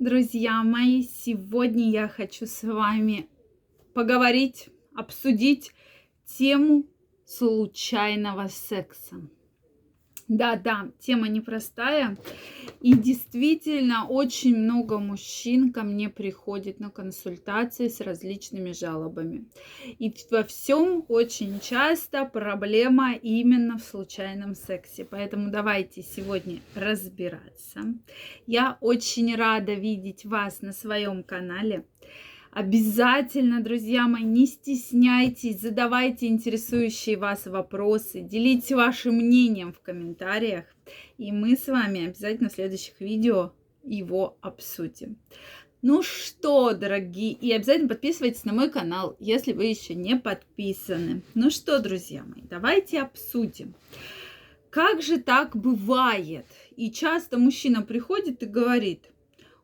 Друзья мои, сегодня я хочу с вами поговорить, обсудить тему случайного секса. Да-да, тема непростая. И действительно, очень много мужчин ко мне приходит на консультации с различными жалобами. И во всем очень часто проблема именно в случайном сексе. Поэтому давайте сегодня разбираться. Я очень рада видеть вас на своем канале. Обязательно, друзья мои, не стесняйтесь, задавайте интересующие вас вопросы, делитесь вашим мнением в комментариях, и мы с вами обязательно в следующих видео его обсудим. Ну что, дорогие, и обязательно подписывайтесь на мой канал, если вы еще не подписаны. Ну что, друзья мои, давайте обсудим. Как же так бывает? И часто мужчина приходит и говорит –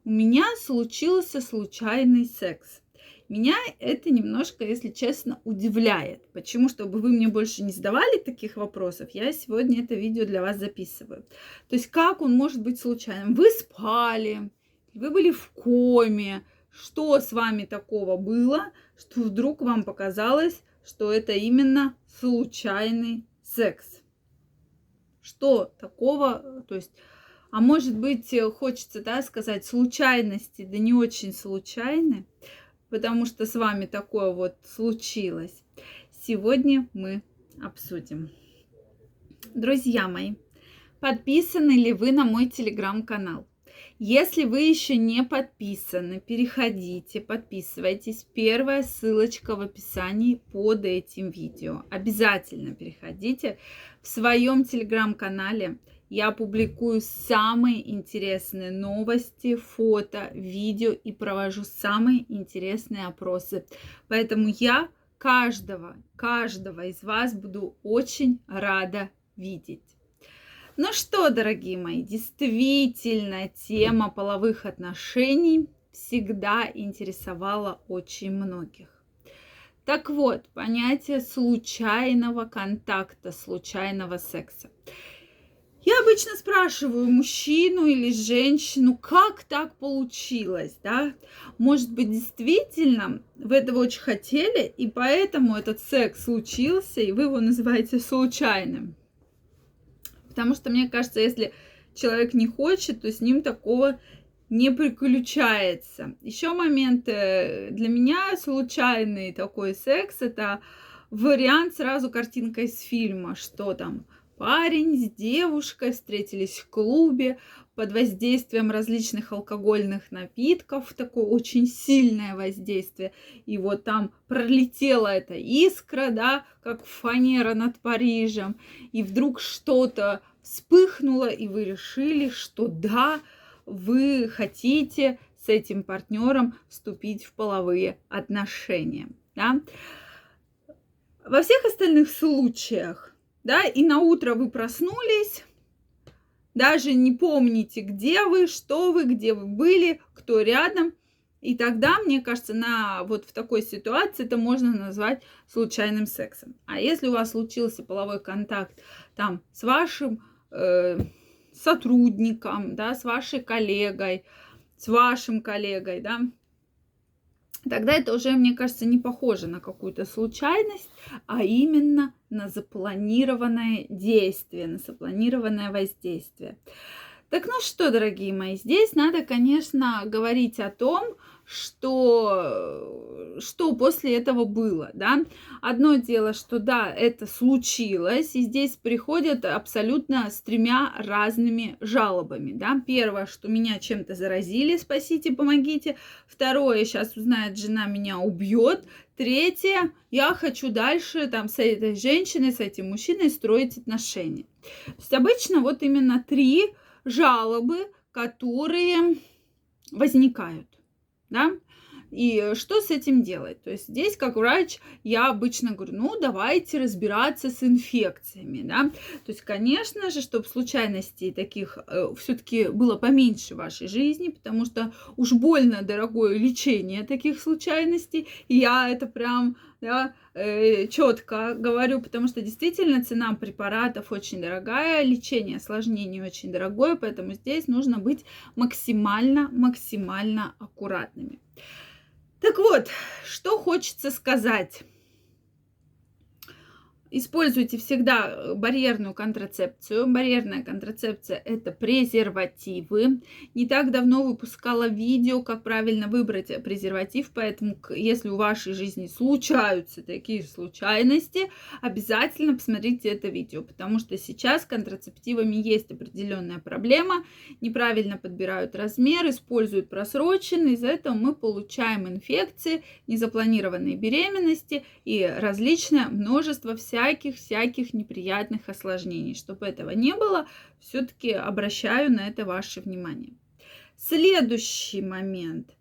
у меня случился случайный секс. Меня это немножко, если честно, удивляет. Почему? Чтобы вы мне больше не задавали таких вопросов, я сегодня это видео для вас записываю. То есть как он может быть случайным? Вы спали, вы были в коме, что с вами такого было, что вдруг вам показалось, что это именно случайный секс? Что такого, то есть а может быть, э, хочется да, сказать, случайности, да не очень случайны, потому что с вами такое вот случилось. Сегодня мы обсудим. Друзья мои, подписаны ли вы на мой телеграм-канал? Если вы еще не подписаны, переходите, подписывайтесь. Первая ссылочка в описании под этим видео. Обязательно переходите. В своем телеграм-канале я публикую самые интересные новости, фото, видео и провожу самые интересные опросы. Поэтому я каждого, каждого из вас буду очень рада видеть. Ну что, дорогие мои, действительно, тема половых отношений всегда интересовала очень многих. Так вот, понятие случайного контакта, случайного секса. Я обычно спрашиваю мужчину или женщину, как так получилось, да? Может быть, действительно вы этого очень хотели, и поэтому этот секс случился, и вы его называете случайным. Потому что мне кажется, если человек не хочет, то с ним такого не приключается. Еще момент э, для меня случайный такой секс это вариант сразу картинка из фильма, что там Парень с девушкой встретились в клубе под воздействием различных алкогольных напитков, такое очень сильное воздействие. И вот там пролетела эта искра, да, как фанера над Парижем. И вдруг что-то вспыхнуло, и вы решили, что да, вы хотите с этим партнером вступить в половые отношения. Да? Во всех остальных случаях да, и на утро вы проснулись, даже не помните, где вы, что вы, где вы были, кто рядом. И тогда, мне кажется, на вот в такой ситуации это можно назвать случайным сексом. А если у вас случился половой контакт там с вашим э, сотрудником, да, с вашей коллегой, с вашим коллегой, да, тогда это уже, мне кажется, не похоже на какую-то случайность, а именно на запланированное действие, на запланированное воздействие. Так ну что, дорогие мои, здесь надо, конечно, говорить о том, что, что после этого было, да. Одно дело, что да, это случилось, и здесь приходят абсолютно с тремя разными жалобами, да. Первое, что меня чем-то заразили, спасите, помогите. Второе, сейчас узнает жена, меня убьет. Третье, я хочу дальше там с этой женщиной, с этим мужчиной строить отношения. То есть обычно вот именно три жалобы, которые возникают да? И что с этим делать? То есть здесь, как врач, я обычно говорю, ну, давайте разбираться с инфекциями, да. То есть, конечно же, чтобы случайностей таких э, все-таки было поменьше в вашей жизни, потому что уж больно дорогое лечение таких случайностей. И я это прям да, э, четко говорю, потому что действительно цена препаратов очень дорогая, лечение осложнений очень дорогое, поэтому здесь нужно быть максимально, максимально аккуратными. Так вот, что хочется сказать. Используйте всегда э, барьерную контрацепцию. Барьерная контрацепция – это презервативы. Не так давно выпускала видео, как правильно выбрать презерватив, поэтому если у вашей жизни случаются такие случайности, обязательно посмотрите это видео, потому что сейчас с контрацептивами есть определенная проблема. Неправильно подбирают размер, используют просроченный, из-за этого мы получаем инфекции, незапланированные беременности и различное множество всяких всяких-всяких неприятных осложнений. Чтобы этого не было, все-таки обращаю на это ваше внимание. Следующий момент.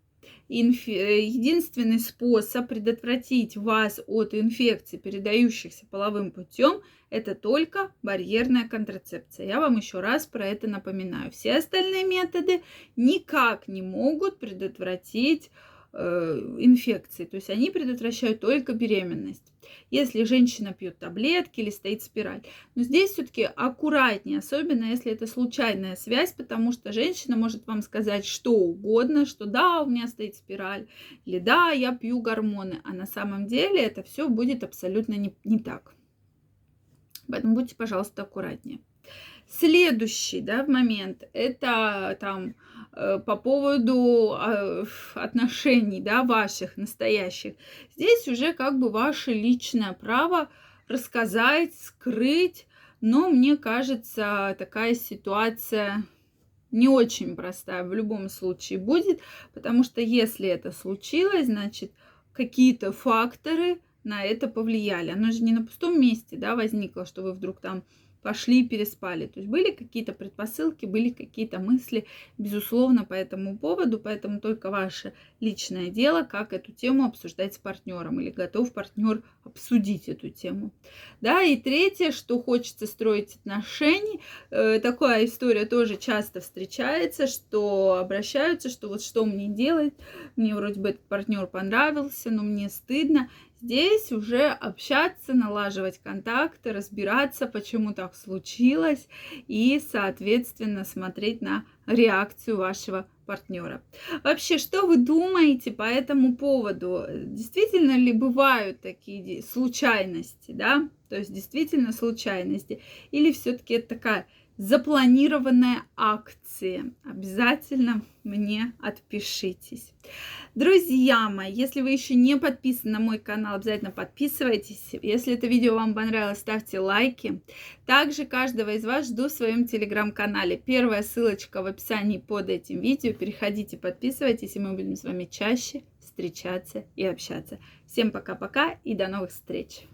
Инф... Единственный способ предотвратить вас от инфекций, передающихся половым путем, это только барьерная контрацепция. Я вам еще раз про это напоминаю. Все остальные методы никак не могут предотвратить инфекции. То есть они предотвращают только беременность. Если женщина пьет таблетки или стоит спираль. Но здесь все-таки аккуратнее, особенно если это случайная связь, потому что женщина может вам сказать что угодно, что да, у меня стоит спираль, или да, я пью гормоны, а на самом деле это все будет абсолютно не, не так. Поэтому будьте, пожалуйста, аккуратнее. Следующий да, момент – это там Э, по поводу а, отношений, да, ваших настоящих. Здесь уже как бы ваше личное право рассказать, скрыть, но мне кажется, такая ситуация не очень простая в любом случае будет, потому что если это случилось, значит, какие-то факторы на это повлияли. Оно же не на пустом месте, да, возникло, что вы вдруг там пошли переспали. То есть были какие-то предпосылки, были какие-то мысли, безусловно, по этому поводу, поэтому только ваше личное дело, как эту тему обсуждать с партнером или готов партнер обсудить эту тему. Да, и третье, что хочется строить отношения, э, такая история тоже часто встречается, что обращаются, что вот что мне делать, мне вроде бы этот партнер понравился, но мне стыдно. Здесь уже общаться, налаживать контакты, разбираться, почему так случилось, и, соответственно, смотреть на реакцию вашего партнера. Вообще, что вы думаете по этому поводу? Действительно ли бывают такие случайности, да? То есть действительно случайности? Или все-таки это такая запланированная акция. Обязательно мне отпишитесь. Друзья мои, если вы еще не подписаны на мой канал, обязательно подписывайтесь. Если это видео вам понравилось, ставьте лайки. Также каждого из вас жду в своем телеграм-канале. Первая ссылочка в описании под этим видео. Переходите, подписывайтесь, и мы будем с вами чаще встречаться и общаться. Всем пока-пока и до новых встреч!